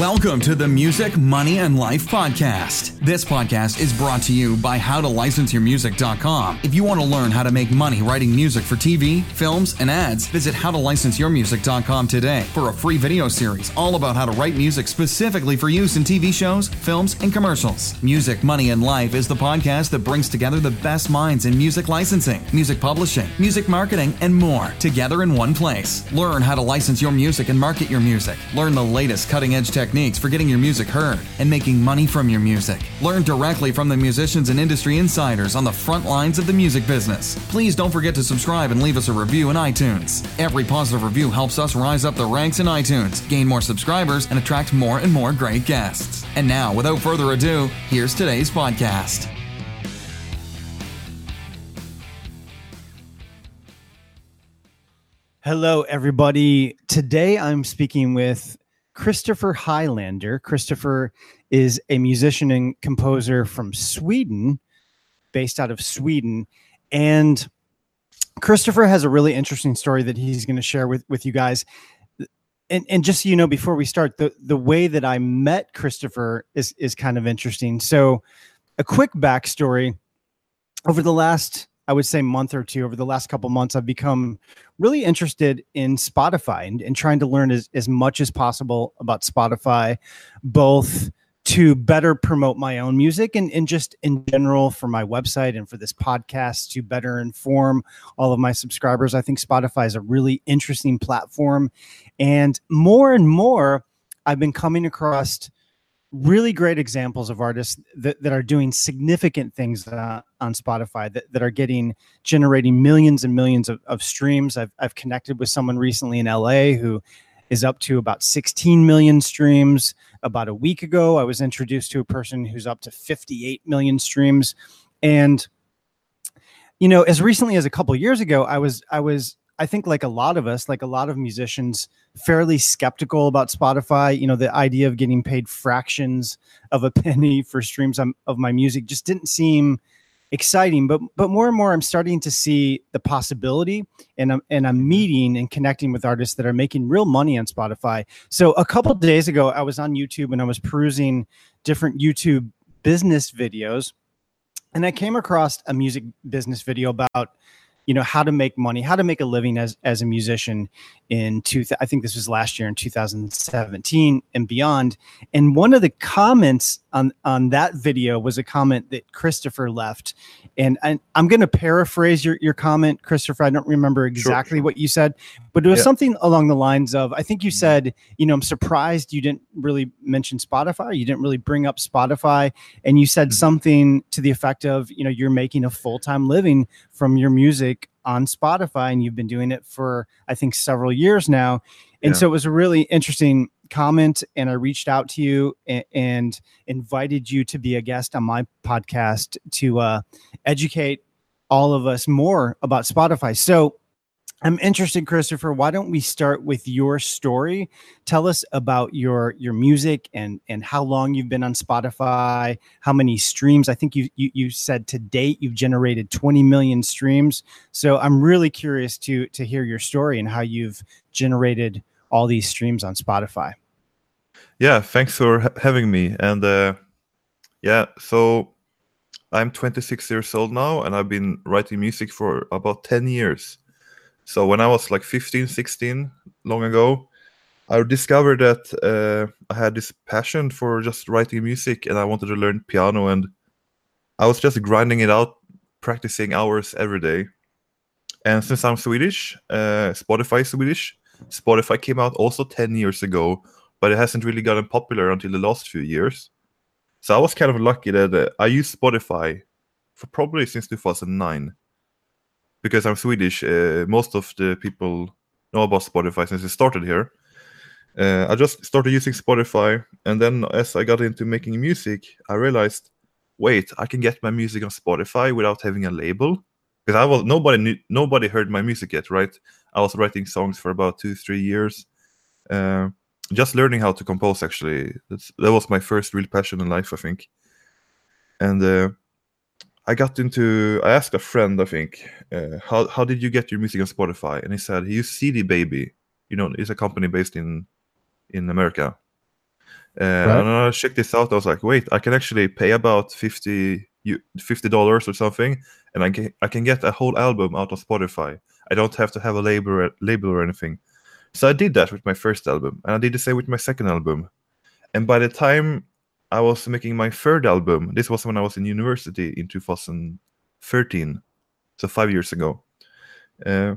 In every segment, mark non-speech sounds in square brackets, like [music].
Welcome to the Music, Money, and Life podcast. This podcast is brought to you by HowToLicenseYourMusic.com. If you want to learn how to make money writing music for TV, films, and ads, visit HowToLicenseYourMusic.com today for a free video series all about how to write music specifically for use in TV shows, films, and commercials. Music, Money, and Life is the podcast that brings together the best minds in music licensing, music publishing, music marketing, and more together in one place. Learn how to license your music and market your music. Learn the latest cutting edge technology techniques for getting your music heard and making money from your music. Learn directly from the musicians and industry insiders on the front lines of the music business. Please don't forget to subscribe and leave us a review in iTunes. Every positive review helps us rise up the ranks in iTunes, gain more subscribers, and attract more and more great guests. And now, without further ado, here's today's podcast. Hello, everybody. Today I'm speaking with Christopher Highlander. Christopher is a musician and composer from Sweden, based out of Sweden. And Christopher has a really interesting story that he's going to share with, with you guys. And, and just so you know, before we start, the, the way that I met Christopher is, is kind of interesting. So, a quick backstory over the last I would say month or two over the last couple months, I've become really interested in Spotify and, and trying to learn as, as much as possible about Spotify, both to better promote my own music and, and just in general for my website and for this podcast to better inform all of my subscribers. I think Spotify is a really interesting platform. And more and more, I've been coming across really great examples of artists that, that are doing significant things uh, on Spotify that, that are getting generating millions and millions of, of streams. I've, I've connected with someone recently in LA who is up to about 16 million streams. About a week ago, I was introduced to a person who's up to 58 million streams. And you know, as recently as a couple years ago, I was I was I think like a lot of us, like a lot of musicians, fairly skeptical about Spotify. You know, the idea of getting paid fractions of a [laughs] penny for streams of my music just didn't seem exciting. But but more and more, I'm starting to see the possibility, and I'm and I'm mm-hmm. meeting and connecting with artists that are making real money on Spotify. So a couple days ago, I was on YouTube and I was perusing different YouTube business videos, and I came across a music business video about you know how to make money how to make a living as as a musician in two i think this was last year in 2017 and beyond and one of the comments on on that video was a comment that christopher left and I, am going to paraphrase your, your comment christopher i don't remember exactly sure. what you said but it was yeah. something along the lines of i think you said you know i'm surprised you didn't really mention spotify you didn't really bring up spotify and you said mm-hmm. something to the effect of you know you're making a full-time living from your music on spotify and you've been doing it for i think several years now and yeah. so it was a really interesting comment and I reached out to you and, and invited you to be a guest on my podcast to uh, educate all of us more about Spotify. So I'm interested, Christopher. Why don't we start with your story? Tell us about your your music and and how long you've been on Spotify, how many streams. I think you you, you said to date you've generated 20 million streams. So I'm really curious to to hear your story and how you've generated all these streams on Spotify. Yeah, thanks for ha- having me. And uh, yeah, so I'm 26 years old now, and I've been writing music for about 10 years. So when I was like 15, 16, long ago, I discovered that uh, I had this passion for just writing music, and I wanted to learn piano, and I was just grinding it out, practicing hours every day. And since I'm Swedish, uh, Spotify Swedish, Spotify came out also 10 years ago, but it hasn't really gotten popular until the last few years. So I was kind of lucky that uh, I used Spotify for probably since 2009 because I'm Swedish. Uh, most of the people know about Spotify since it started here. Uh, I just started using Spotify, and then as I got into making music, I realized, wait, I can get my music on Spotify without having a label because I was nobody knew, nobody heard my music yet, right? I was writing songs for about two three years, uh, just learning how to compose. Actually, That's, that was my first real passion in life, I think. And uh, I got into. I asked a friend, I think, uh, how how did you get your music on Spotify? And he said he used CD Baby. You know, it's a company based in in America. Uh, And I checked this out. I was like, wait, I can actually pay about 50 dollars or something, and I can I can get a whole album out of Spotify. I don't have to have a label label or anything. So I did that with my first album, and I did the same with my second album. And by the time I was making my third album, this was when I was in university in 2013, so five years ago. Uh,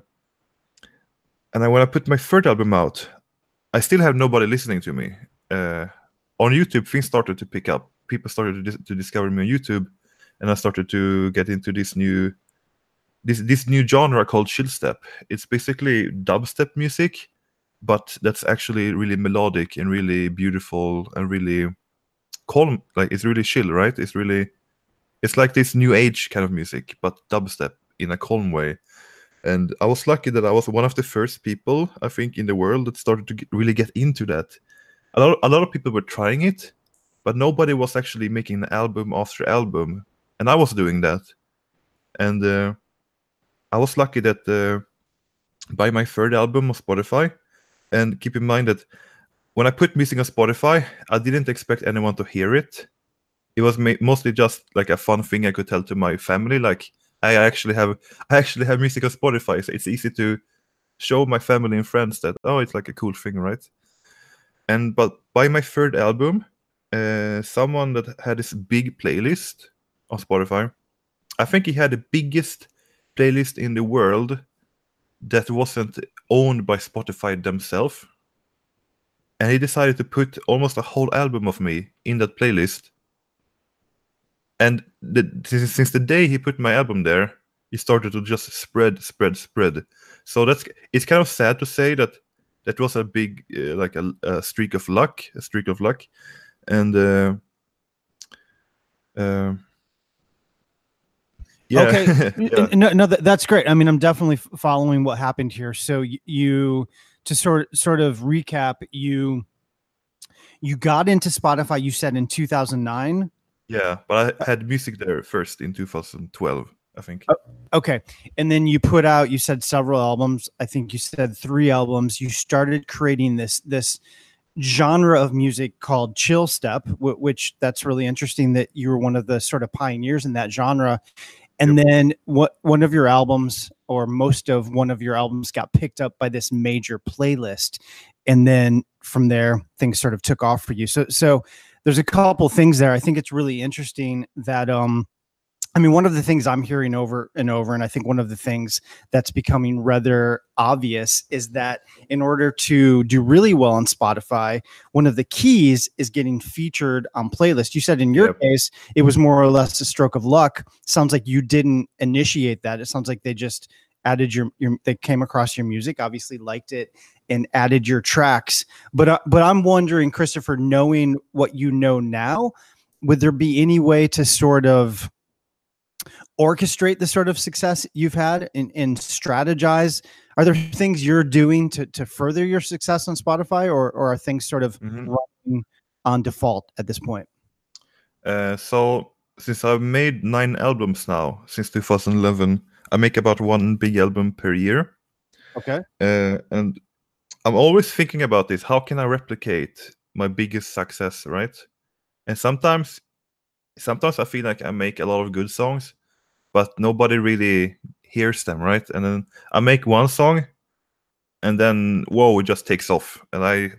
and I, when I put my third album out, I still have nobody listening to me. Uh, on YouTube, things started to pick up. People started to, dis- to discover me on YouTube, and I started to get into this new this this new genre called chill step. It's basically dubstep music, but that's actually really melodic and really beautiful and really calm. Like it's really chill, right? It's really it's like this new age kind of music, but dubstep in a calm way. And I was lucky that I was one of the first people I think in the world that started to get, really get into that. A lot, a lot of people were trying it, but nobody was actually making an album after album, and I was doing that. And uh, I was lucky that uh, by my third album on Spotify, and keep in mind that when I put music on Spotify, I didn't expect anyone to hear it. It was ma- mostly just like a fun thing I could tell to my family. Like I actually have, I actually have music on Spotify, so it's easy to show my family and friends that oh, it's like a cool thing, right? And but by my third album, uh, someone that had this big playlist on Spotify, I think he had the biggest playlist in the world that wasn't owned by Spotify themselves. And he decided to put almost a whole album of me in that playlist. And the, since the day he put my album there, he started to just spread, spread, spread. So that's it's kind of sad to say that that was a big uh, like a, a, streak of luck, a streak of luck, and uh, uh, yeah. Okay. [laughs] yeah. No, no, that, that's great. I mean, I'm definitely following what happened here. So you to sort sort of recap, you you got into Spotify. You said in 2009. Yeah, but I had music there first in 2012. I think. Uh, okay. And then you put out you said several albums. I think you said 3 albums. You started creating this this genre of music called chill step which that's really interesting that you were one of the sort of pioneers in that genre and yep. then what one of your albums or most of one of your albums got picked up by this major playlist. And then from there things sort of took off for you. So so there's a couple things there. I think it's really interesting that um I mean, one of the things I'm hearing over and over, and I think one of the things that's becoming rather obvious is that in order to do really well on Spotify, one of the keys is getting featured on playlist. You said in your yep. case, it was more or less a stroke of luck. Sounds like you didn't initiate that. It sounds like they just added your, your they came across your music, obviously liked it, and added your tracks. But uh, but I'm wondering, Christopher, knowing what you know now, would there be any way to sort of orchestrate the sort of success you've had and, and strategize? Are there things you're doing to, to further your success on Spotify or, or are things sort of mm-hmm. running on default at this point? Uh, so since I've made nine albums now since 2011, I make about one big album per year. Okay. Uh, and I'm always thinking about this. How can I replicate my biggest success, right? And sometimes, sometimes I feel like I make a lot of good songs, but nobody really hears them, right? And then I make one song, and then whoa, it just takes off, and I,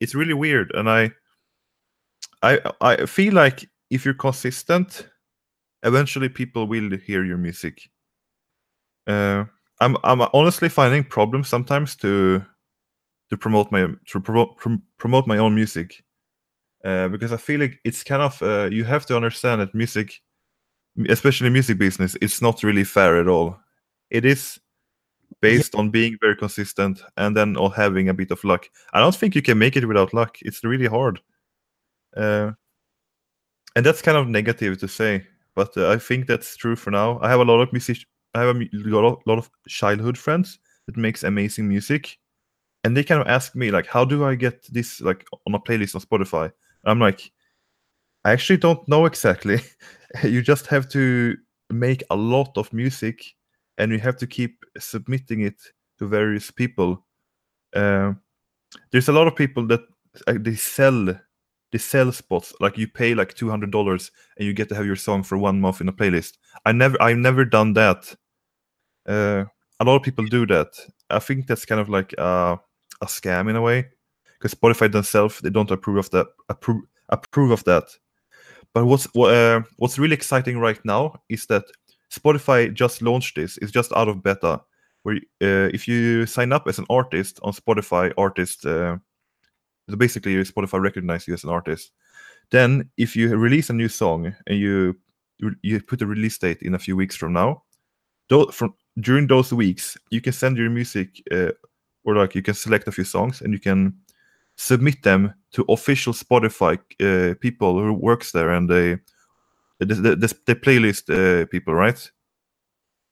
it's really weird, and I, I, I feel like if you're consistent, eventually people will hear your music. Uh, I'm I'm honestly finding problems sometimes to to promote my to promote promote my own music uh, because I feel like it's kind of uh, you have to understand that music especially music business, it's not really fair at all. It is based yeah. on being very consistent and then on having a bit of luck. I don't think you can make it without luck. It's really hard. Uh, and that's kind of negative to say, but uh, I think that's true for now. I have a lot of music. I have a lot of, lot of childhood friends that makes amazing music, and they kind of ask me like, "How do I get this like on a playlist on Spotify?" And I'm like, I actually don't know exactly. [laughs] [laughs] you just have to make a lot of music and you have to keep submitting it to various people. Uh, there's a lot of people that uh, they sell they sell spots like you pay like two hundred dollars and you get to have your song for one month in a playlist. I never I've never done that. Uh, a lot of people do that. I think that's kind of like uh, a scam in a way because Spotify themselves they don't approve of that approve approve of that. But what's uh, what's really exciting right now is that Spotify just launched this. It's just out of beta. Where uh, if you sign up as an artist on Spotify, artist, uh, basically Spotify recognize you as an artist. Then if you release a new song and you you put a release date in a few weeks from now, though from during those weeks you can send your music uh, or like you can select a few songs and you can submit them to official Spotify uh, people who works there and they the the, the, the playlist uh, people, right?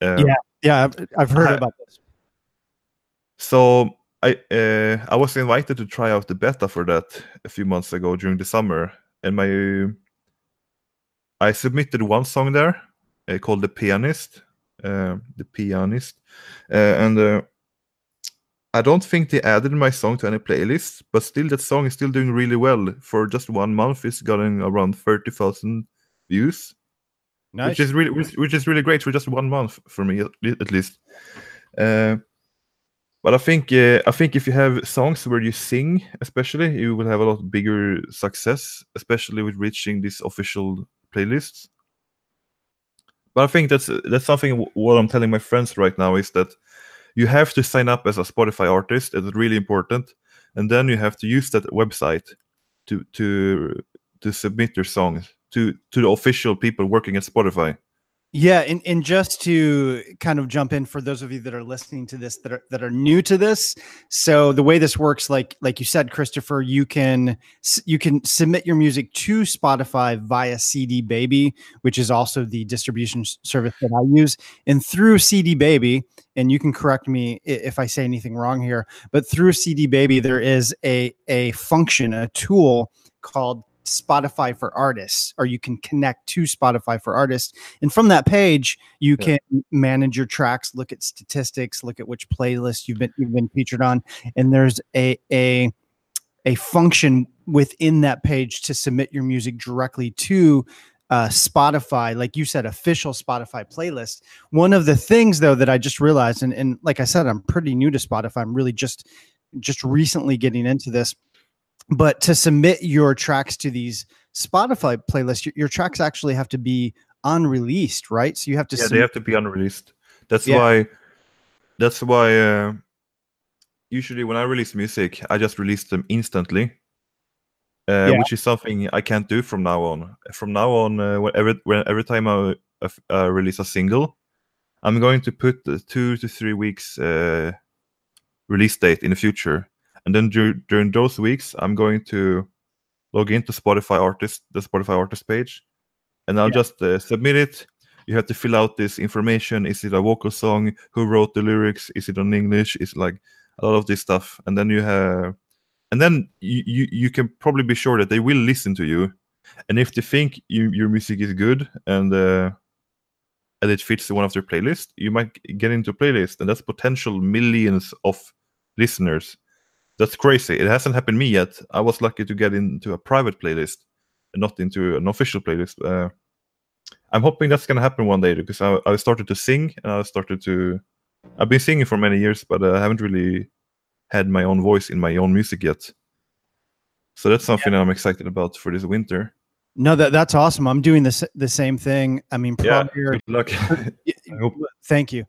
Um, yeah, yeah, I've, I've heard I, about this. So I uh, I was invited to try out the beta for that a few months ago during the summer, and my I submitted one song there uh, called "The Pianist," uh, "The Pianist," uh, and uh, I don't think they added my song to any playlist, but still, that song is still doing really well. For just one month, it's gotten around thirty thousand views, nice. which is really which, is really great for just one month for me at least. Uh, but I think uh, I think if you have songs where you sing, especially, you will have a lot bigger success, especially with reaching these official playlists. But I think that's that's something. What I'm telling my friends right now is that you have to sign up as a Spotify artist. It's really important, and then you have to use that website to to to submit your songs to to the official people working at Spotify. Yeah, and, and just to kind of jump in for those of you that are listening to this that are that are new to this. So the way this works, like like you said, Christopher, you can you can submit your music to Spotify via CD Baby, which is also the distribution service that I use, and through CD Baby. And you can correct me if I say anything wrong here, but through CD Baby, there is a a function, a tool called Spotify for artists, or you can connect to Spotify for artists. And from that page, you yeah. can manage your tracks, look at statistics, look at which playlist you've been you've been featured on. And there's a a a function within that page to submit your music directly to uh, Spotify, like you said, official Spotify playlist. One of the things though that I just realized, and, and like I said, I'm pretty new to Spotify. I'm really just just recently getting into this but to submit your tracks to these Spotify playlists, your, your tracks actually have to be unreleased, right? So you have to. Yeah, they have to be unreleased. That's yeah. why. That's why. Uh, usually, when I release music, I just release them instantly, uh, yeah. which is something I can't do from now on. From now on, uh, whenever, when, every time I uh, release a single, I'm going to put the two to three weeks uh, release date in the future and then dur- during those weeks, I'm going to log into Spotify artist, the Spotify artist page, and I'll yeah. just uh, submit it. You have to fill out this information. Is it a vocal song? Who wrote the lyrics? Is it on English? Is like a lot of this stuff. And then you have, and then you, you, you can probably be sure that they will listen to you. And if they think you, your music is good and uh, and it fits one of their playlists, you might get into a playlist, and that's potential millions of listeners that's crazy. It hasn't happened me yet. I was lucky to get into a private playlist and not into an official playlist. Uh, I'm hoping that's gonna happen one day because I, I started to sing and I started to. I've been singing for many years, but I haven't really had my own voice in my own music yet. So that's something yeah. I'm excited about for this winter. No, that that's awesome. I'm doing this the same thing. I mean, prior, yeah, good luck. [laughs] [laughs] Thank you.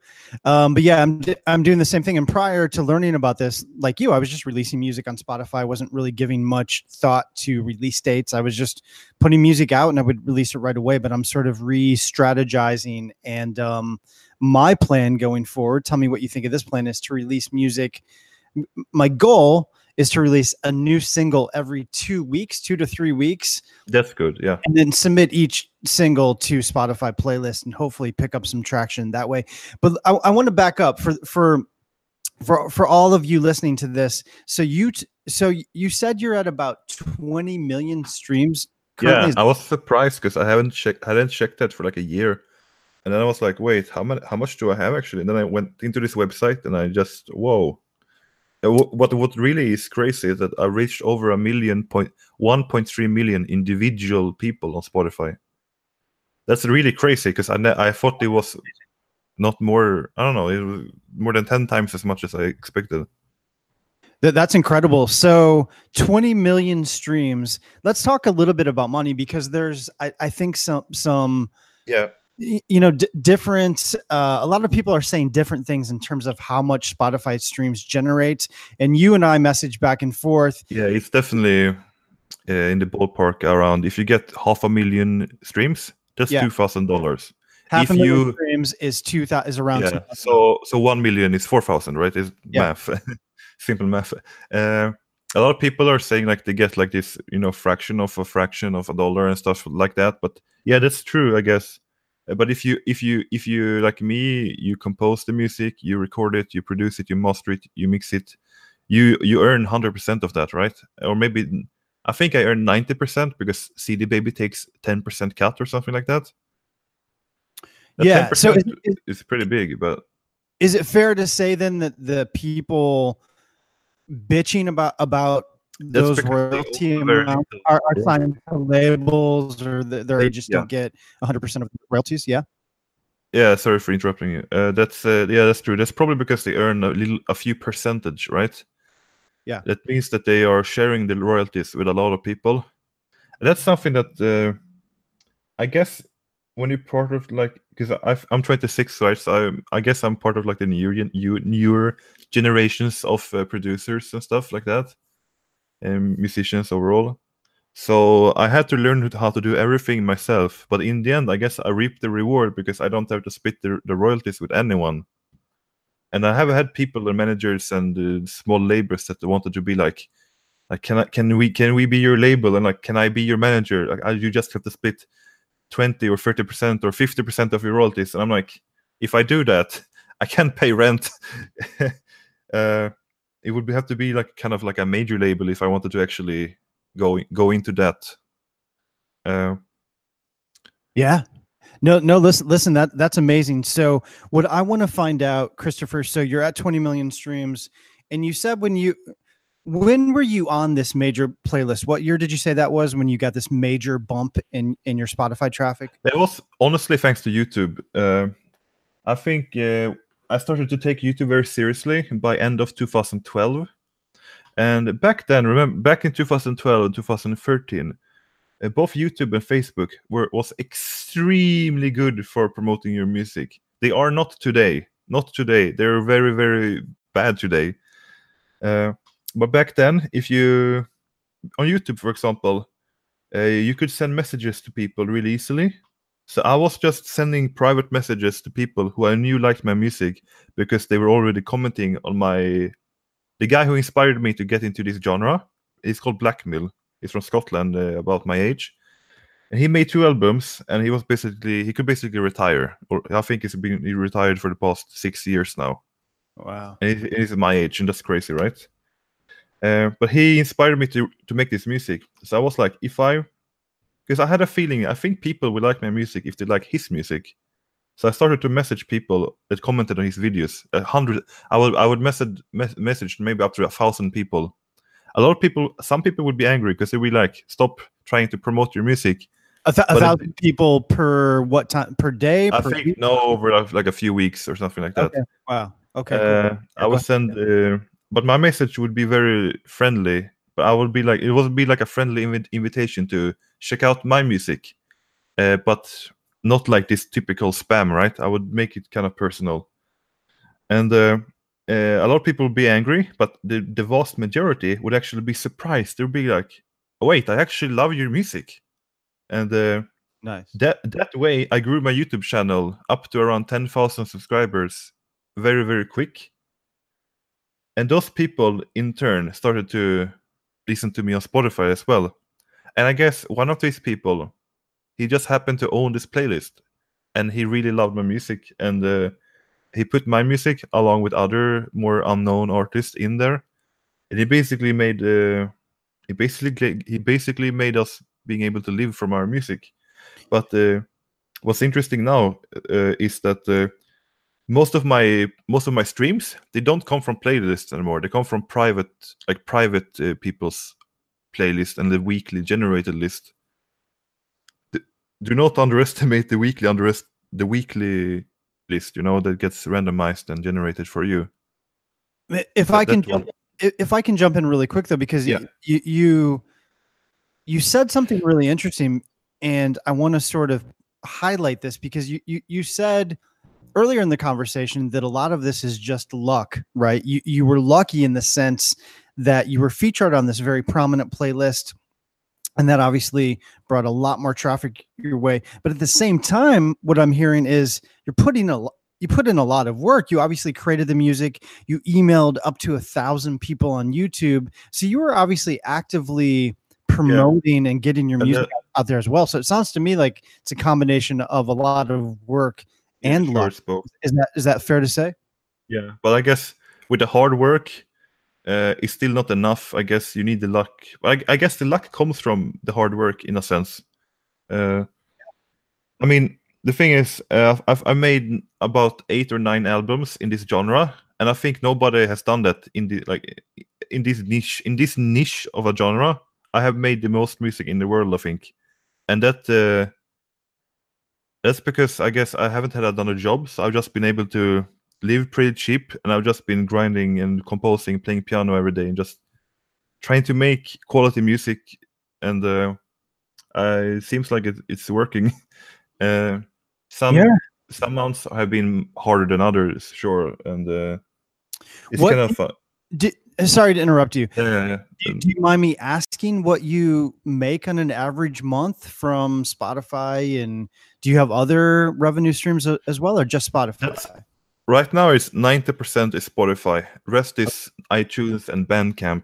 Um, but yeah, I'm I'm doing the same thing. And prior to learning about this, like you, I was just releasing music on Spotify. I wasn't really giving much thought to release dates. I was just putting music out and I would release it right away. But I'm sort of re-strategizing and um, my plan going forward. Tell me what you think of this plan. Is to release music. My goal is to release a new single every two weeks, two to three weeks. That's good. Yeah. And then submit each single to Spotify playlist and hopefully pick up some traction that way. But I, I want to back up for, for, for, for all of you listening to this. So you, t- so you said you're at about 20 million streams. Currently. Yeah. I was surprised because I haven't checked, I hadn't checked that for like a year. And then I was like, wait, how much, how much do I have actually? And then I went into this website and I just, whoa, wh- Uh, what what really is crazy is that I reached over a million point one point three million individual people on Spotify. That's really crazy because I ne- I thought it was not more. I don't know. It was more than ten times as much as I expected. That, that's incredible. So 20 million streams. Let's talk a little bit about money because there's, I, I think some, some, Yeah. You know, d- different, uh, a lot of people are saying different things in terms of how much Spotify streams generate. And you and I message back and forth. Yeah, it's definitely uh, in the ballpark around. If you get half a million streams, that's Yeah. two thousand dollars. Half If a million you- streams is two thousand is around. Yeah. 2,000. So so one million is four thousand, right? Is Yeah. math, [laughs] simple math. Uh, a lot of people are saying like they get like this, you know, fraction of a fraction of a dollar and stuff like that. But yeah, that's true, I guess. Uh, But if you if you if you like me, you compose the music, you record it, you produce it, you master it, you mix it, you you earn hundred percent of that, right? Or maybe I think I earn ninety percent because CD Baby takes ten percent cut or something like that. Yeah, so 10% is- is- is pretty big, but Is it fair to say then that the people bitching about, about That's those royalty amounts are, are signed to labels or they just Yeah. don't get 100% of the royalties? Yeah. Yeah, sorry for interrupting you. Uh, that's uh, yeah, that's true. That's probably because they earn a little, a few percentage, right? Yeah. That means that they are sharing the royalties with a lot of people. And that's something that uh, I guess when you're part of like, because I'm 26, right? So I'm, I guess I'm part of like the newer, new, newer generations of uh, producers and stuff like that, and musicians overall. So I had to learn how to do everything myself. But in the end, I guess I reap the reward because I don't have to split the, the royalties with anyone. And I have had people and managers and uh, small labels that wanted to be like, like can I can we can we be your label and like can I be your manager? Like I, you just have to split twenty or thirty percent or fifty percent of your royalties. And I'm like, if I do that, [laughs] I can't pay rent. [laughs] uh, it would be, have to be like kind of like a major label if I wanted to actually go go into that. Uh, Yeah. No, no, listen, listen, that that's amazing. So what I want to find out, Christopher, so you're at 20 million streams and you said when you when were you on this major playlist? What year did you say that was when you got this major bump in in your Spotify traffic? It was honestly thanks to YouTube. Uh, I think uh, I started to take YouTube very seriously by end of 2012. And back then, remember, back in 2012 and 2013, uh, both YouTube and Facebook were was extremely good for promoting your music. They are not today. Not today. They're very very bad today. Uh, but back then, if you on YouTube, for example, uh, you could send messages to people really easily. So I was just sending private messages to people who I knew liked my music because they were already commenting on my. The guy who inspired me to get into this genre is called Blackmill. He's from Scotland, uh, about my age, and he made two albums. And he was basically he could basically retire, or I think he's been he retired for the past six years now. Wow. And he- he's my age, and that's crazy, right? Uh, but he inspired me to to make this music. So I was like, if I, because I had a feeling, I think people will like my music if they like his music. So I started to message people that commented on his videos. A hundred, I would I would message mes- message maybe up to a thousand people. A lot of people, some people would be angry because they would be like, stop trying to promote your music. A, th- a But it- people per what time per day? I per think week? no over like a few weeks or something like that. Okay. Wow. Okay. cool. Uh, I go would send, uh, but my message would be very friendly. But I would be like, it would be like a friendly invi- invitation to check out my music, uh, but not like this typical spam, right? I would make it kind of personal, and uh, uh, a lot of people would be angry, but the the vast majority would actually be surprised. They'd be like, oh, "Wait, I actually love your music," and uh, nice. that that way i grew my youtube channel up to around 10000 subscribers very very quick and those people in turn started to listen to me on spotify as well and i guess one of these people he just happened to own this playlist and he really loved my music and uh, he put my music along with other more unknown artists in there and he basically made uh, he basically he basically made us being able to live from our music but uh, what's interesting now uh, is that uh, most of my most of my streams they don't come from playlists anymore. They come from private like private uh, people's playlist and the weekly generated list. Do not underestimate the weekly underest the weekly list. You know that gets randomized and generated for you. If That- I can jump, if I can jump in really quick though, because Yeah. you, you you you said something really interesting, and I want to sort of highlight this because you you you said earlier in the conversation that a lot of this is just luck, right? You you were lucky in the sense that you were featured on this very prominent playlist. And that obviously brought a lot more traffic your way. But at the same time, what I'm hearing is you're putting a you put in a lot of work. You obviously created the music. You emailed up to a thousand people on YouTube. So you were obviously actively promoting and getting your music that- out there as well. So it sounds to me like it's a combination of a lot of work and luck. both. Is that is that fair to say? Yeah, but I guess with the hard work, uh, it's still not enough. I guess you need the luck. I, I guess the luck comes from the hard work in a sense. Uh, I mean, the thing is, uh, I've I made about eight or nine albums in this genre, and I think nobody has done that in the like in this niche in this niche of a genre. I have made the most music in the world, I think, and that. Uh, that's because I guess I haven't had done a job, so I've just been able to live pretty cheap, and I've just been grinding and composing, playing piano every day, and just trying to make quality music. And uh, uh, it seems like it, it's working. [laughs] Uh, some Yeah. some months have been harder than others, sure, and uh, it's What- kind of uh, Di- sorry to interrupt you. yeah, yeah, yeah. Do, do you mind me asking what you make on an average month from Spotify? And do you have other revenue streams as well, or just Spotify? That's- Right now, it's ninety percent is Spotify. Rest is iTunes and Bandcamp.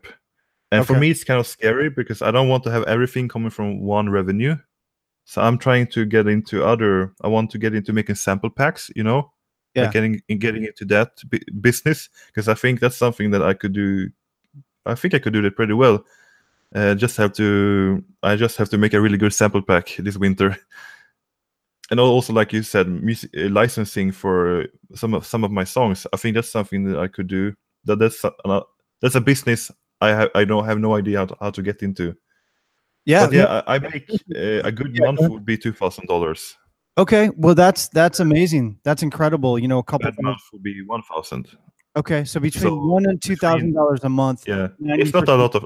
And for me, it's kind of scary because I don't want to have everything coming from one revenue. So I'm trying to get into other. I want to get into making sample packs. You know, Yeah. like getting in getting into that bu- business because I think that's something that I could do. I think I could do that pretty well. Uh, just have to. I just have to make a really good sample pack this winter. [laughs] And also, like you said, music, uh, licensing for some of some of my songs. I think that's something that I could do. That that's a, uh, that's a business I have. I don't have no idea how to, how to get into. yeah, but yeah, I, I make uh, a good Yeah, month would be two thousand dollars. Okay, well that's that's amazing. That's incredible. You know, a couple. Bad month would be one thousand. Okay, so between So, one and two thousand dollars a month. Yeah, it's not a lot of.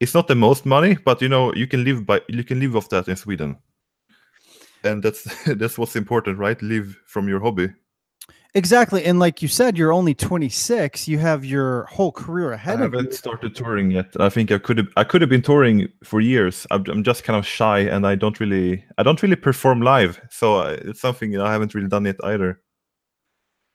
It's not the most money, but you know you can live by you can live off that in Sweden, and that's [laughs] that's what's important, right? Live from your hobby. Exactly, and like you said, you're only 26. You have your whole career I ahead of you. I haven't started touring yet. I think I could have I could have been touring for years. I'm, I'm just kind of shy, and I don't really I don't really perform live, so uh, it's something I haven't really done yet either.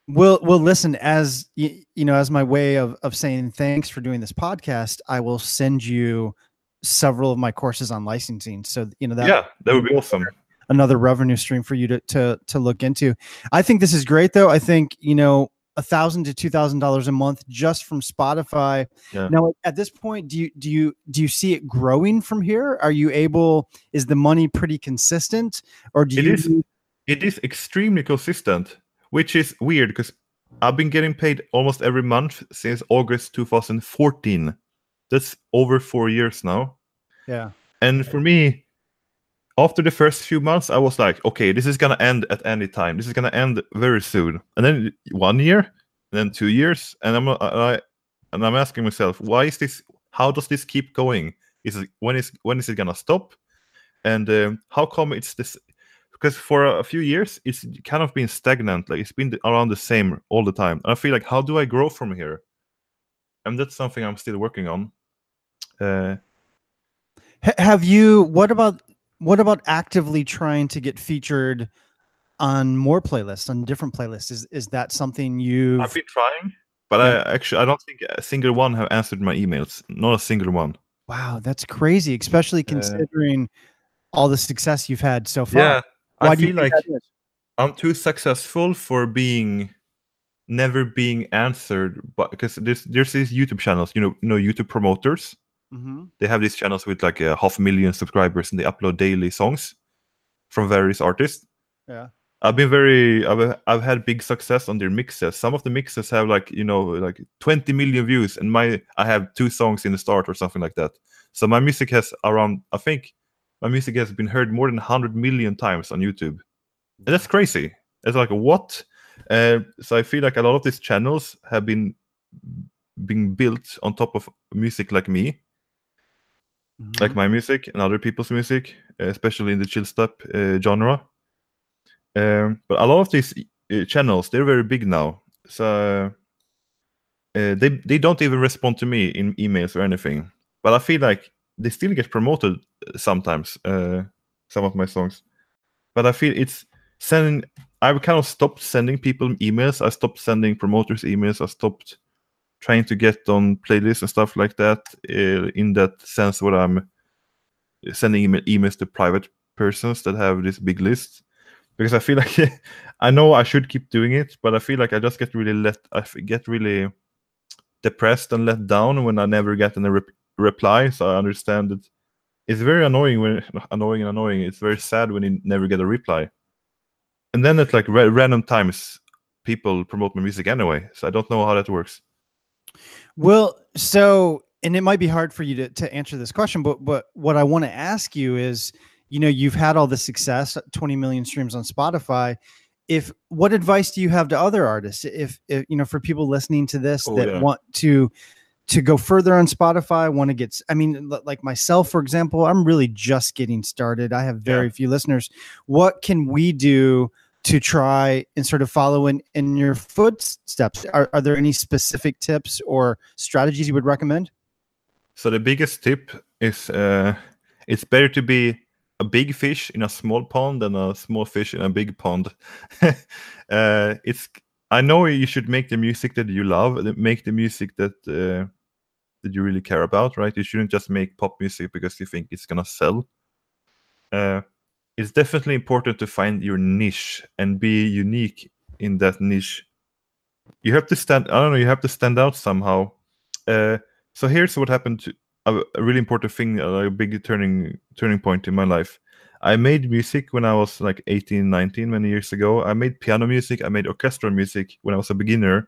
Well, well, listen. As you, you know, as my way of of saying thanks for doing this podcast, I will send you several of my courses on licensing. So you know that yeah, that would be awesome. Another revenue stream for you to to to look into. I think this is great, though. I think you know a thousand to two thousand dollars a month just from Spotify. Yeah. Now, at this point, do you do you do you see it growing from here? Are you able? Is the money pretty consistent, or do It you? is. It is extremely consistent, which is weird because I've been getting paid almost every month since August 2014. That's over four years now. Yeah. And for me, after the first few months, I was like, okay, this is gonna end at any time. This is gonna end very soon. And then one year, and then two years, and I'm I, and I'm asking myself, why is this? How does this keep going? Is it when is when is it gonna stop? And um, how come it's this? Because for a few years, it's kind of been stagnant. Like it's been around the same all the time. And I feel like, how do I grow from here? And that's something I'm still working on. Uh, have you? What about what about actively trying to get featured on more playlists, on different playlists? Is is that something you? I've been trying, but I actually I don't think a single one have answered my emails. Not a single one. Wow, that's crazy, especially considering all the success you've had so far. Yeah, Why I do feel like? I'm too successful for being never being answered. But because there's there's these YouTube channels, you know, you know, YouTube promoters. Mhm. They have these channels with like a half million subscribers, and they upload daily songs from various artists. Yeah. I've been very I've I've had big success on their mixes. Some of the mixes have like you know like 20 million views, and my I have two songs in the start or something like that. So my music has around I think my music has been heard more than 100 million times on YouTube. And that's crazy. It's like what? Uh, so I feel like a lot of these channels have been being built on top of music like me, Mm-hmm. like my music and other people's music, especially in the chill step uh, genre. Um, but a lot of these uh, channels they're very big now, so uh, they they don't even respond to me in emails or anything. But I feel like they still get promoted uh, sometimes. Uh, some of my songs, but I feel it's sending. I've kind of stopped sending people emails. I stopped sending promoters emails. I stopped trying to get on playlists and stuff like that. Uh, in that sense, where I'm sending email, emails to private persons that have this big list because I feel [laughs] like I know I should keep doing it, but I feel like I just get really let I get really depressed and let down when I never get any rep- reply. So I understand that it's very annoying when [laughs] annoying and annoying. It's very sad when you never get a reply, and then at like ra- random times people promote my music anyway. So I don't know how that works. Well, so and it might be hard for you to, to answer this question, but but what I want to ask you is, you know, you've had all the success, 20 million streams on Spotify. If what advice do you have to other artists? If, if you know, for people listening to this Oh, that yeah. want to to go further on Spotify, want to get I mean, like myself, for example, I'm really just getting started. I have very Yeah. few listeners. What can we do to try and sort of follow in, in your footsteps? Are, are there any specific tips or strategies you would recommend? So the biggest tip is uh, it's better to be a big fish in a small pond than a small fish in a big pond. [laughs] uh, it's I know you should make the music that you love, make the music that uh, that you really care about, right? You shouldn't just make pop music because you think it's gonna sell. Uh, it's definitely important to find your niche and be unique in that niche. You have to stand. I don't know. You have to stand out somehow. Uh, so here's what happened to a, really important thing a big turning turning point in my life i made music when i was like 18 19 many years ago i made piano music i made orchestral music when i was a beginner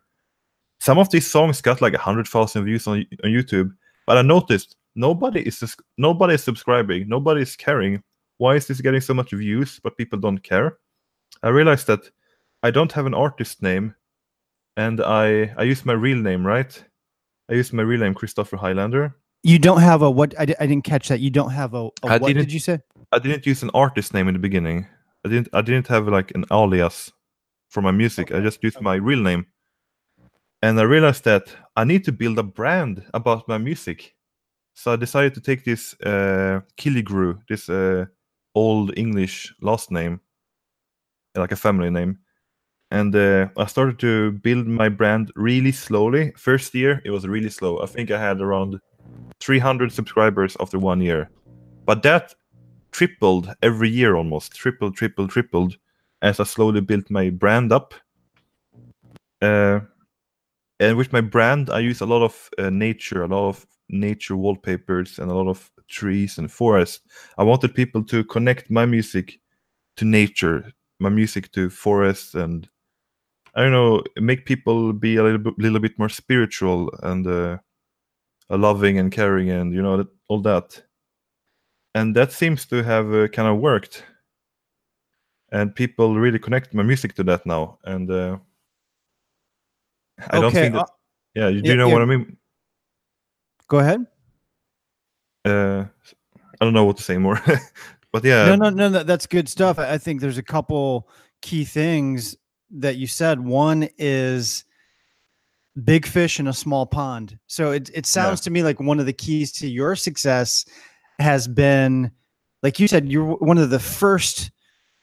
some of these songs got like 100000 views on, on youtube but i noticed nobody is nobody is subscribing nobody is caring why is this getting so much views but people don't care i realized that i don't have an artist name and i i use my real name right I use my real name, Christopher Highlander. You don't have a what? I, di- I didn't catch that. You don't have a what didn't- you say? I didn't use an artist name in the beginning. I didn't. I didn't have like an alias for my music. I just used okay. my real name, and I realized that I need to build a brand about my music. So I decided to take this uh, Killigrew, this uh, old English last name, like a family name, and uh, I started to build my brand really slowly. First year, it was really slow. I think I had around 300 subscribers after one year, but that tripled every year almost, tripled, tripled, tripled, as I slowly built my brand up. Uh, and with my brand, I use a lot of uh, nature, a lot of nature wallpapers, and a lot of trees and forest. I wanted people to connect my music to nature, my music to forests, and I don't know, make people be a little bit, little bit more spiritual and uh, loving and caring, and you know that, all that. And that seems to have uh, kind of worked, and people really connect my music to that now. And uh, I don't think that. uh, yeah, you do yeah, you know yeah. what I mean? Go ahead. uh i don't know what to say more [laughs] but yeah no, no, no. That's good stuff. I think there's a couple key things that you said. One is big fish in a small pond. So it it sounds to me like one of the keys to your success has been, like you said, you're one of the first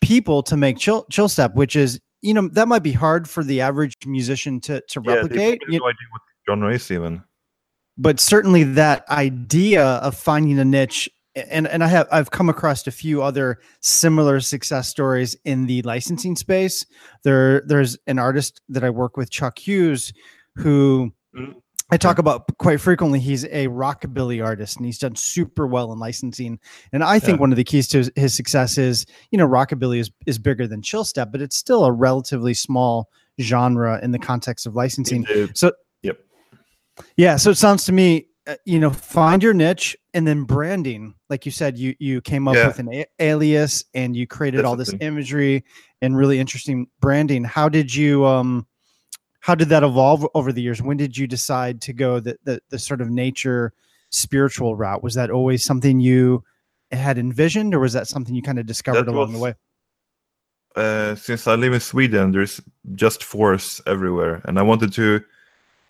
people to make chill chill step, which is you know that might be hard for the average musician to to yeah, they replicate. probably you- have no idea what genre is even but certainly that idea of finding a niche and and I have I've come across a few other similar success stories in the licensing space. There there's an artist that I work with, Chuck Hughes, who Mhm. I talk about quite frequently. He's a rockabilly artist, and he's done super well in licensing. And I think Yeah. one of the keys to his, his success is, you know, rockabilly is is bigger than chill step, but it's still a relatively small genre in the context of licensing. So. Yeah. So it sounds to me, uh, you know, find your niche and then branding. Like you said, you you came up Yeah. with an a- alias and you created all this imagery and really interesting branding. How did you um, how did that evolve over the years? When did you decide to go the the, the sort of nature spiritual route? Was that always something you had envisioned, or was that something you kind of discovered That along the way? uh, since I live in Sweden, there's just forests everywhere, and I wanted to.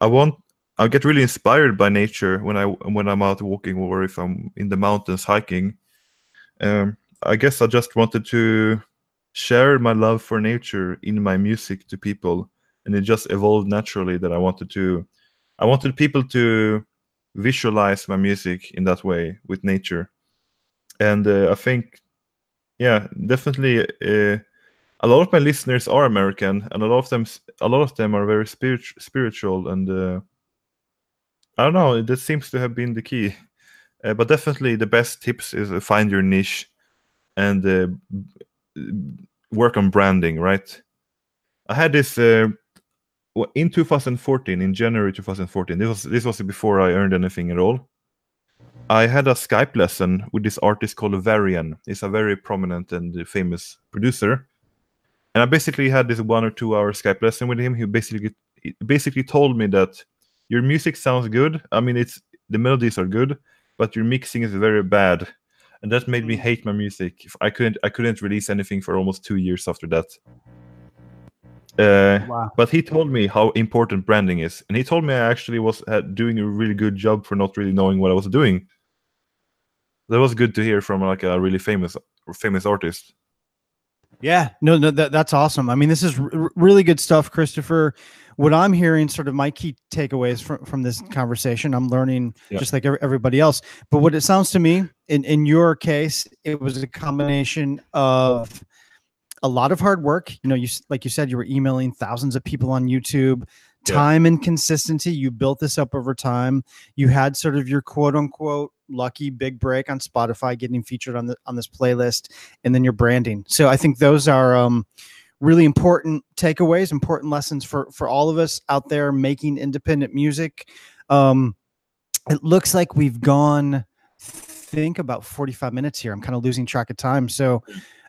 I want. I get really inspired by nature when I when I'm out walking or if I'm in the mountains hiking. Um, I guess I just wanted to share my love for nature in my music to people, and it just evolved naturally that I wanted to. I wanted people to visualize my music in that way with nature, and uh, I think, yeah, definitely. Uh, a lot of my listeners are American, and a lot of them, a lot of them are very spirit, spiritual, and uh, I don't know. That seems to have been the key. Uh, but definitely, the best tips is uh, find your niche and uh, work on branding. Right. I had this uh, in 2014, in January 2014. This was this was before I earned anything at all. I had a Skype lesson with this artist called Varien. He's a very prominent and famous producer and I basically had this one or two hour Skype lesson with him. He basically basically told me that your music sounds good. I mean, it's the melodies are good, but your mixing is very bad, and that made me Mm. hate my music. If I couldn't I couldn't release anything for almost two years after that. Uh, Wow. but he told me how important branding is, and he told me I actually was uh, doing a really good job for not really knowing what I was doing. That was good to hear from like a really famous famous artist. Yeah, no, no, that, that's awesome. I mean, this is r- really good stuff, Christopher. What I'm hearing, sort of my key takeaways from, from this conversation, I'm learning Yeah. just like everybody else. But what it sounds to me, in, in your case, it was a combination of a lot of hard work. You know, you like you said, you were emailing thousands of people on YouTube. Yeah. Time and consistency. You built this up over time. You had sort of your quote unquote lucky big break on Spotify, getting featured on the on this playlist and then your branding. So I think those are um, really important takeaways, important lessons for for all of us out there making independent music. Um, it looks like we've gone think about 45 minutes here. I'm kind of losing track of time. So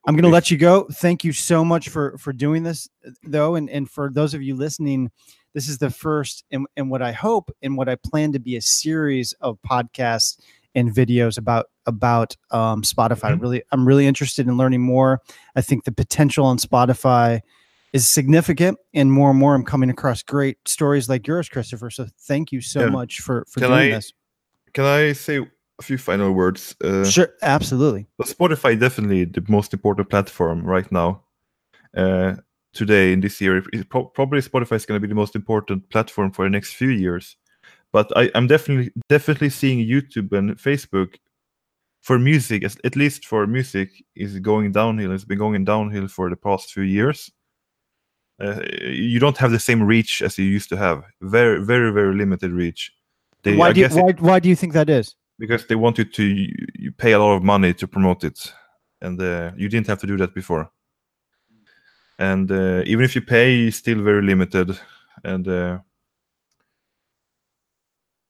I'm going to let you go. Thank you so much for for doing this though and and for those of you listening, this is the first and, and what I hope and what I plan to be a series of podcasts and videos about about um, Spotify. Mhm. Really, I'm really interested in learning more. I think the potential on Spotify is significant, and more and more I'm coming across great stories like yours, Christopher. So thank you so Yeah. much for for Can doing I- this. Can I say a few final words? Uh, Sure, absolutely. Spotify definitely the most important platform right now. Uh, today in this year, pro- probably Spotify is going to be the most important platform for the next few years. But I, I'm definitely definitely seeing YouTube and Facebook for music, at least for music, is going downhill. It's been going downhill for the past few years. Uh, you don't have the same reach as you used to have. Very, very, very limited reach. They, why do you, guess it- why, why do you think that is? because they want you to you, you pay a lot of money to promote it and uh, you didn't have to do that before and uh, even if you pay it's still very limited and uh,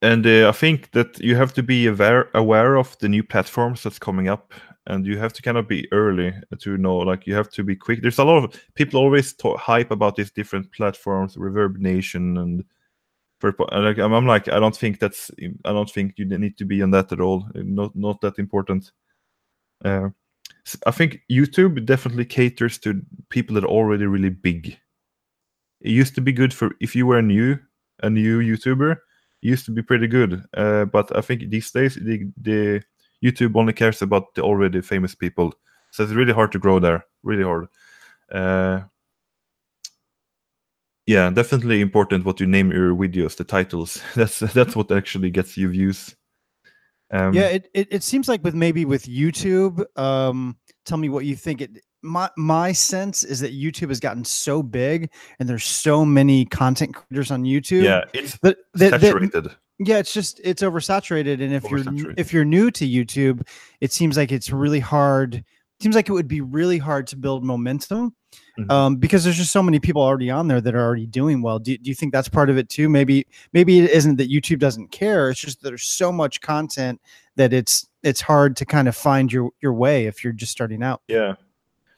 and uh, i think that you have to be aware aware of the new platforms that's coming up and you have to kind of be early to know like you have to be quick. There's a lot of people always talk, hype about these different platforms ReverbNation and like, I'm, like i don't think that's i don't think you need to be on that at all not not that important. Uh, i think youtube definitely caters to people that are already really big. It used to be good for if you were new a new youtuber used to be pretty good uh, but i think these days the, the youtube only cares about the already famous people so it's really hard to grow there really hard uh, yeah definitely important what you name your videos the titles [laughs] that's that's what actually gets you views um, yeah, it, it it seems like with maybe with YouTube. Um, tell me what you think. It my my sense is that YouTube has gotten so big, and there's so many content creators on YouTube. yeah it's that, that, that saturated Yeah, it's just it's oversaturated, and if you're if you're new to YouTube, it seems like it's really hard. Seems like it would be really hard to build momentum Mhm. um, because there's just so many people already on there that are already doing well. Do, do you think that's part of it too? Maybe maybe it isn't that YouTube doesn't care. It's just that there's so much content that it's it's hard to kind of find your your way if you're just starting out. Yeah.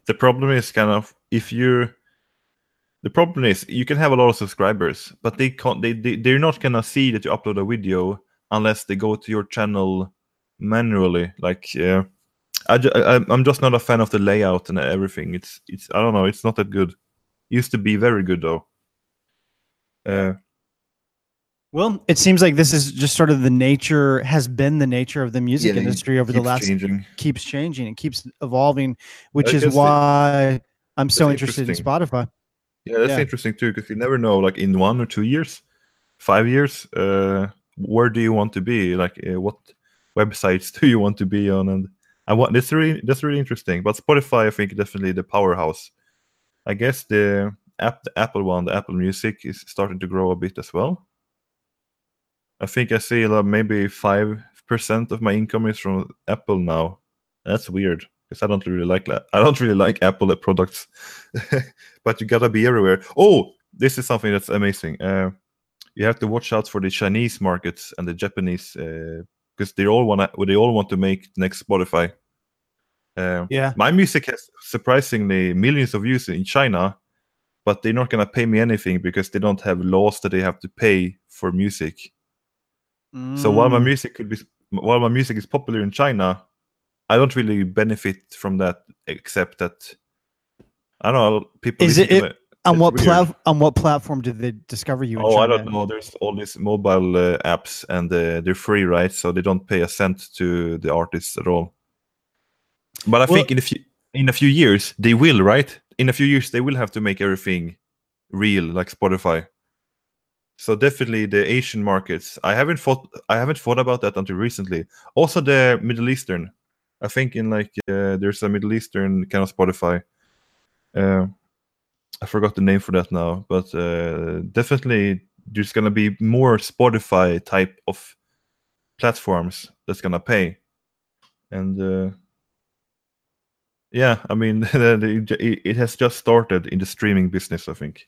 The problem is kind of if you the problem is you can have a lot of subscribers, but they can't they, they they're not gonna see that you upload a video unless they go to your channel manually. Like uh, I, ju- I I'm just not a fan of the layout and everything. It's it's I don't know, it's not that good. Used to be very good though. Uh Well, it seems like this is just sort of the nature has been the nature of the music yeah, industry over the last changing. keeps changing. It keeps evolving, which is why I'm so interested in. Spotify. Yeah, that's Yeah. interesting too, because you never know. Like in one or two years, five years, uh, where do you want to be? Like, uh, what websites [laughs] do you want to be on? And I want that's really that's really interesting. But Spotify, I think, definitely the powerhouse. I guess the app, the Apple one, the Apple Music, is starting to grow a bit as well. I think I see like maybe five percent of my income is from Apple now. That's weird because I don't really like that. I don't really like Apple products, [laughs] but you gotta be everywhere. Oh, this is something that's amazing. Uh, you have to watch out for the Chinese markets and the Japanese because they all want to. They all want to make the next Spotify. Uh, Yeah. my music has surprisingly millions of views in China, but they're not gonna pay me anything because they don't have laws that they have to pay for music. So while my music could be while my music is popular in China, I don't really benefit from that except that I don't know people. Is it- it- it. on what plat on what platform did they discover you? in Oh, I don't know. There's all these mobile uh, apps and uh, they're free, right? So they don't pay a cent to the artists at all. But I Well- think in a few in a few years they will, right? In a few years they will have to make everything real, like Spotify. So definitely the Asian markets. I haven't thought I haven't thought about that until recently. Also the Middle Eastern. I think in like uh, there's a Middle Eastern kind of Spotify. Uh, I forgot the name for that now, but uh, definitely there's gonna be more Spotify type of platforms that's gonna pay, and uh, yeah, I mean [laughs] it it has just started in the streaming business. I think.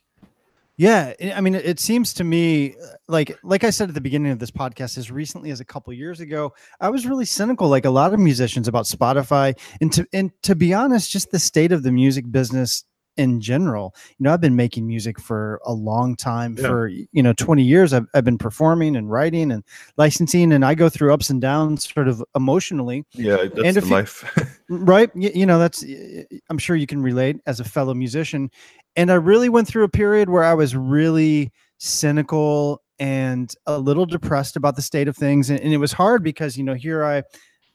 Yeah, I- mean, it- it seems to me uh, like like I said at the beginning of this podcast, as recently as a couple years ago, I was really cynical, like a lot of musicians, about Spotify, and to and to be honest, just the state of the music business in general. You know, I've been making music for a long time, Yeah. for you know, twenty years. I've I've been performing and writing and licensing, and I go through ups and downs, sort of emotionally. Yeah, that's And the you- life. [laughs] Mm, right you, you know that's. I'm sure you can relate as a fellow musician and i really went through a period where i was really cynical and a little depressed about the state of things and, and it was hard because you know here i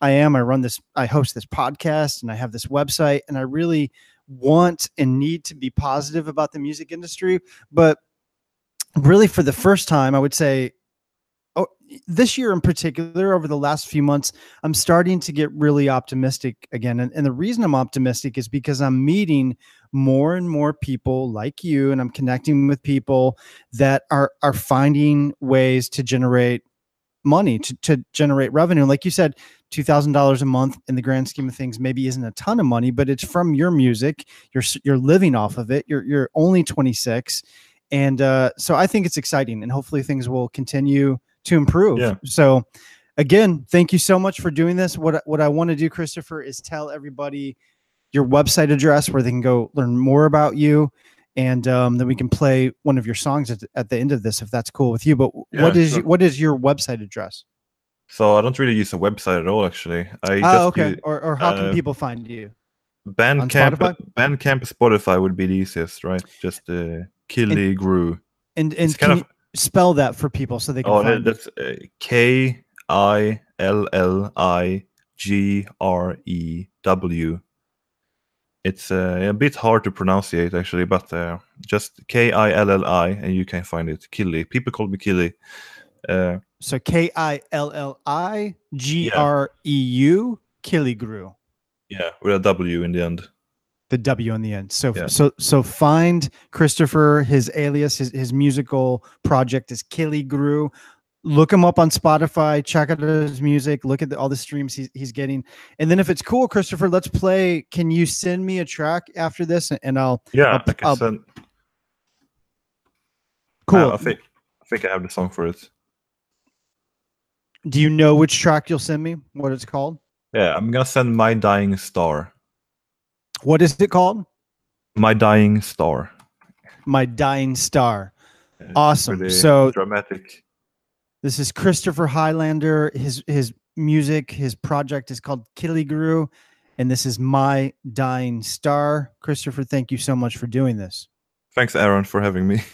i am i run this i host this podcast and i have this website and i really want and need to be positive about the music industry but really for the first time i would say oh this year in particular over the last few months I'm starting to get really optimistic again. And, and the reason I'm optimistic is because I'm meeting more and more people like you, and I'm connecting with people that are are finding ways to generate money, to, to generate revenue. Like you said, two thousand dollars a month in the grand scheme of things maybe isn't a ton of money, but it's from your music. You're you're living off of it. You're you're only 26. And uh, so I think it's exciting, and hopefully things will continue to improve. Yeah. So again, thank you so much for doing this. What what I want to do, Christopher, is tell everybody your website address where they can go learn more about you, and um, then we can play one of your songs at, at the end of this if that's cool with you. But Yeah, what is sure. what is your website address? So I don't really use a website at all. Actually, I just Oh, okay. use Or or how can uh, people find you? Bandcamp. Spotify? Bandcamp, Spotify would be the easiest, right? Just uh, Killigrew. And and It's kind of you spell that for people so they can oh, find that's uh, K I L L I G R E W. It's uh, a bit hard to pronunciate actually, but uh, just K I L L I, and you can find it. Killy. People call me Killy. Uh, So K I L L I G R E U Killigrew. yeah, with a W in the end. the W in the end. So Yeah. so so find Christopher, his alias, his, his musical project is Killigrew. look him up on Spotify, check out his music, look at the, all the streams he's, he's getting. And then if it's cool, Christopher, let's play. Can you send me a track after this and I'll Yeah, I'll- I can I'll- send. cool. I think I think I have the song for it. Do you know which track you'll send me? What it's called? Yeah, I'm gonna send my dying star. What is it called? My dying star. My Dying Star. Yeah, Awesome. So- dramatic. This is Christopher Highlander. His his music, his project is called Killigrew, and this is My Dying Star. Christopher, thank you so much for doing this. Thanks, Aaron, for having me. [laughs]